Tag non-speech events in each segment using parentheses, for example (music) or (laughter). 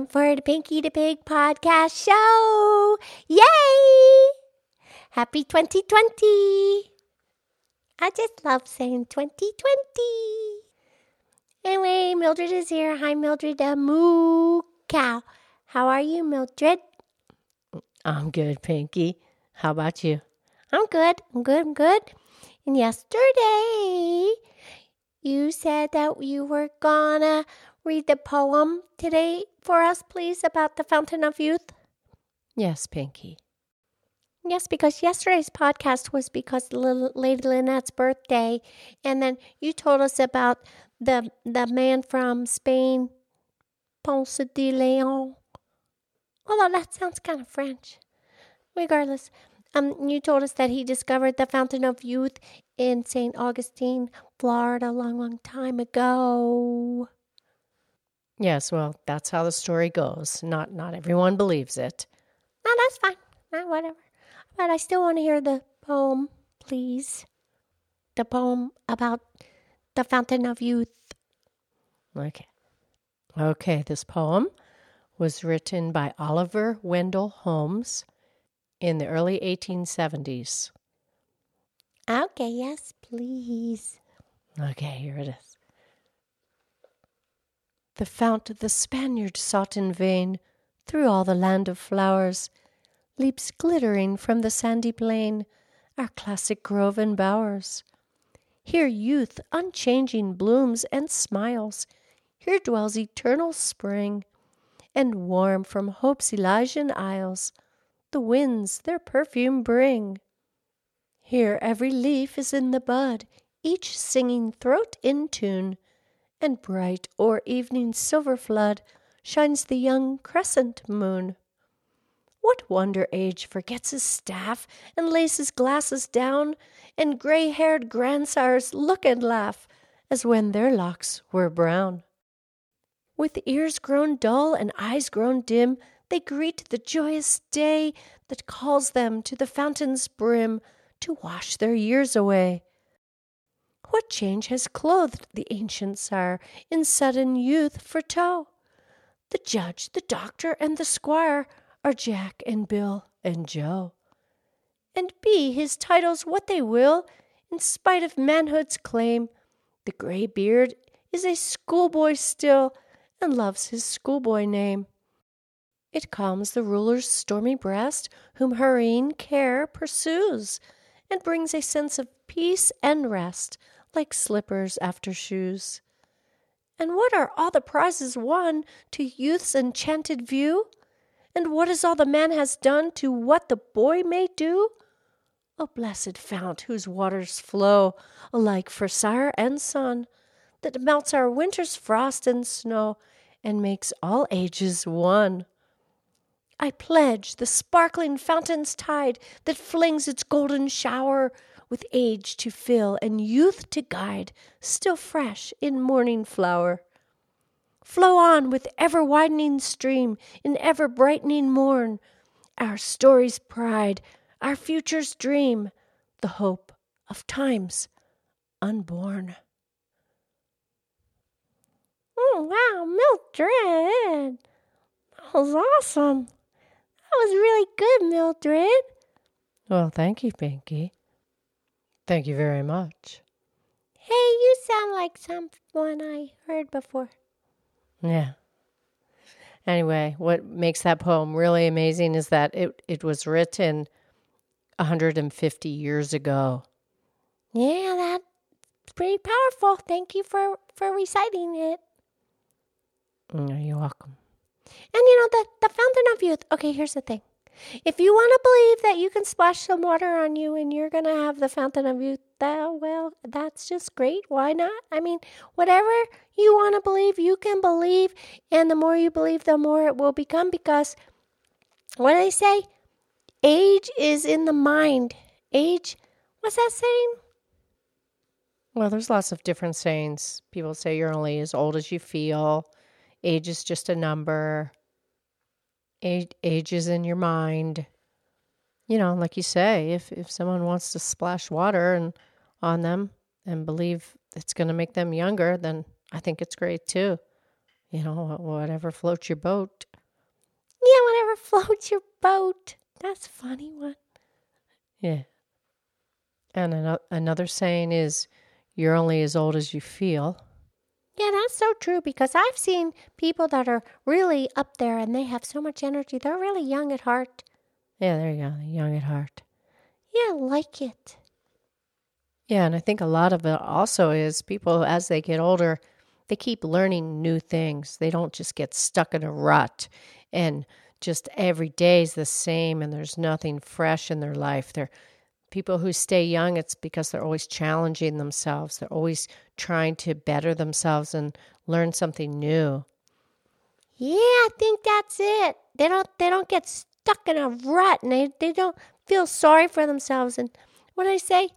Time for the Pinky the Pig podcast show. Yay! Happy 2020. I just love saying 2020. Anyway, Mildred is here. Hi, Mildred, the moo cow. How are you, Mildred? I'm good, Pinky. How about you? I'm good. I'm good. I'm good. And yesterday, you said that you were gonna read the poem today for us, please, about the Fountain of Youth? Yes, Pinky. Yes, because yesterday's podcast was because Lady Lynette's birthday, and then you told us about the the man from Spain, Ponce de Leon. Although that sounds kind of French. Regardless, um, you told us that he discovered the Fountain of Youth in St. Augustine, Florida, a long, long time ago. Yes, well, that's how the story goes. Not not everyone believes it. No, that's fine. No, whatever. But I still want to hear the poem, please. The poem about the Fountain of Youth. Okay. Okay, this poem was written by Oliver Wendell Holmes in the early 1870s. Okay, yes, please. Okay, here it is. The fount the Spaniard sought in vain through all the land of flowers leaps glittering from the sandy plain, our classic grove and bowers. Here youth unchanging blooms and smiles, here dwells eternal spring, and warm from hope's Elysian isles the winds their perfume bring. Here every leaf is in the bud, each singing throat in tune, and bright o'er evening's silver flood shines the young crescent moon. What wonder age forgets his staff and lays his glasses down, and gray haired grandsires look and laugh as when their locks were brown? With ears grown dull and eyes grown dim, they greet the joyous day that calls them to the fountain's brim to wash their years away. What change has clothed the ancient sire in sudden youth for tow? The judge, the doctor, and the squire are Jack and Bill and Joe. And be his titles what they will, in spite of manhood's claim, the gray beard is a schoolboy still and loves his schoolboy name. It calms the ruler's stormy breast, whom hurrying care pursues, and brings a sense of peace and rest, like slippers after shoes. And what are all the prizes won to youth's enchanted view? And what is all the man has done to what the boy may do? O blessed fount whose waters flow alike for sire and son, that melts our winter's frost and snow and makes all ages one. I pledge the sparkling fountain's tide that flings its golden shower with age to fill and youth to guide, still fresh in morning flower. Flow on with ever widening stream in ever brightening morn, our story's pride, our future's dream, the hope of times unborn. Oh, wow, Mildred! That was awesome. That was really good, Mildred. Well, thank you, Pinky. Thank you very much. Hey, you sound like someone I heard before. Yeah. Anyway, what makes that poem really amazing is that it, it was written 150 years ago. Yeah, that's pretty powerful. Thank you for, for reciting it. Mm, you're welcome. And you know, the, the fountain of youth. Okay, here's the thing. If you want to believe that you can splash some water on you and you're going to have the fountain of youth, that, well, that's just great. Why not? I mean, whatever you want to believe, you can believe. And the more you believe, the more it will become because what do they say? Age is in the mind. Age, what's that saying? Well, there's lots of different sayings. People say you're only as old as you feel. Age is just a number. Age, age is in your mind. You know, like you say, if, if someone wants to splash water and on them and believe it's going to make them younger, then I think it's great too. You know, whatever floats your boat. Yeah, whatever (laughs) floats your boat. That's funny one. Yeah. And another saying is, you're only as old as you feel. Yeah, that's so true because I've seen people that are really up there and they have so much energy. They're really young at heart. Yeah, there you go. Young at heart. Yeah, like it. Yeah, and I think a lot of it also is people as they get older, they keep learning new things. They don't just get stuck in a rut and just every day is the same and there's nothing fresh in their life. They're people who stay young, it's because they're always challenging themselves. They're always trying to better themselves and learn something new. Yeah, I think that's it. They don't they don't get stuck in a rut and they, they don't feel sorry for themselves and what do I say?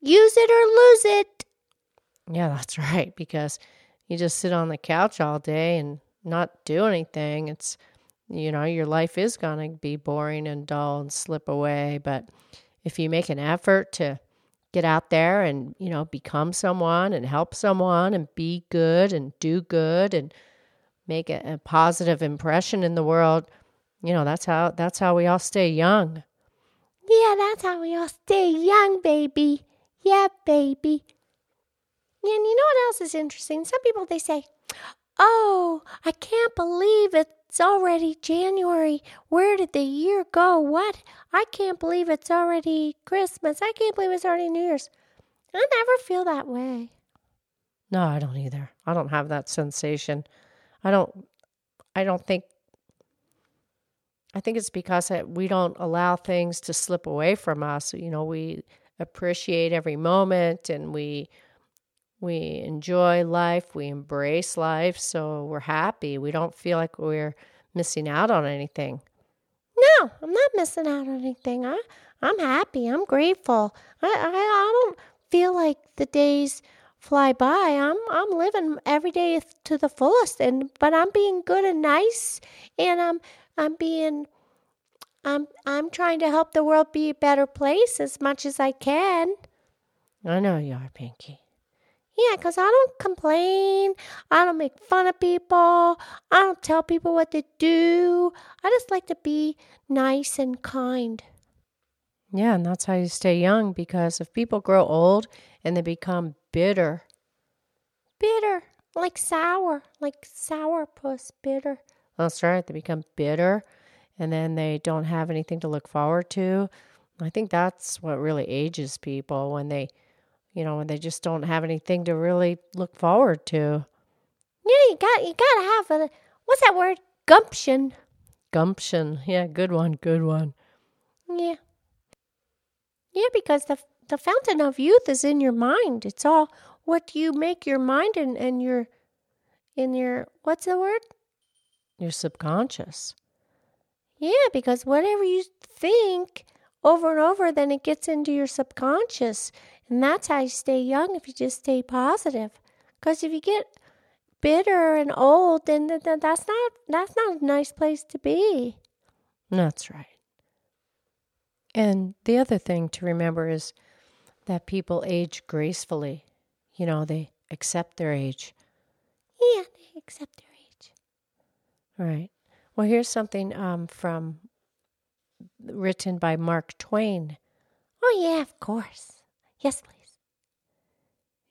Use it or lose it. Yeah, that's (laughs) right. Because you just sit on the couch all day and not do anything. It's you know, your life is going to be boring and dull and slip away. But if you make an effort to get out there and, you know, become someone and help someone and be good and do good and make a, a positive impression in the world, you know, that's how that's how we all stay young. Yeah, that's how we all stay young, baby. Yeah, baby. And you know what else is interesting? Some people they say, "Oh, I can't believe it it's already January. Where did the year go? What? I can't believe it's already Christmas. I can't believe it's already New Year's. I never feel that way. No, I don't either. I don't have that sensation. I don't I don't think I think it's because we don't allow things to slip away from us. You know, we appreciate every moment and we we enjoy life, we embrace life, so we're happy. We don't feel like we're missing out on anything. No, I'm not missing out on anything. I I'm happy. I'm grateful. I I, I don't feel like the days fly by. I'm I'm living every day to the fullest and but I'm being good and nice and I'm I'm being I'm I'm trying to help the world be a better place as much as I can. I know you are, Pinky. Yeah, because I don't complain. I don't make fun of people. I don't tell people what to do. I just like to be nice and kind. Yeah, and that's how you stay young because if people grow old and they become bitter, bitter, like sour, like sourpuss, bitter. That's right. They become bitter and then they don't have anything to look forward to. I think that's what really ages people when they you know, when they just don't have anything to really look forward to. Yeah, you got you gotta have a what's that word? Gumption. Gumption. Yeah, good one, good one. Yeah. Yeah, because the the fountain of youth is in your mind. It's all what you make your mind and, and your in your what's the word? Your subconscious. Yeah, because whatever you think over and over, then it gets into your subconscious. And that's how you stay young if you just stay positive. Because if you get bitter and old, then that's not that's not a nice place to be. That's right. And the other thing to remember is that people age gracefully. You know, they accept their age. Yeah, they accept their age. Right. Well, here's something um, from written by Mark Twain. Oh yeah, of course. Yes, please.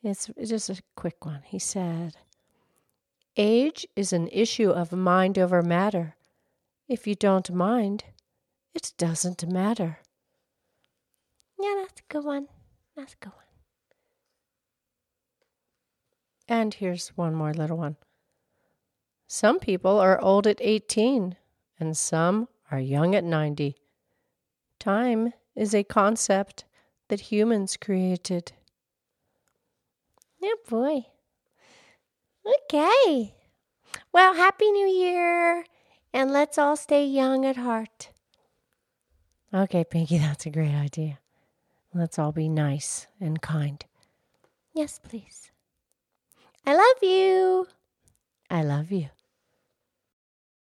It's just a quick one. He said, Age is an issue of mind over matter. If you don't mind, it doesn't matter. Yeah, that's a good one. That's a good one. And here's one more little one. Some people are old at 18, and some are young at 90. Time is a concept that humans created. Oh boy. Okay. Well, Happy New Year, and let's all stay young at heart. Okay, Pinky, (laughs) that's a great idea. Let's all be nice and kind. Yes, please. I love you. I love you.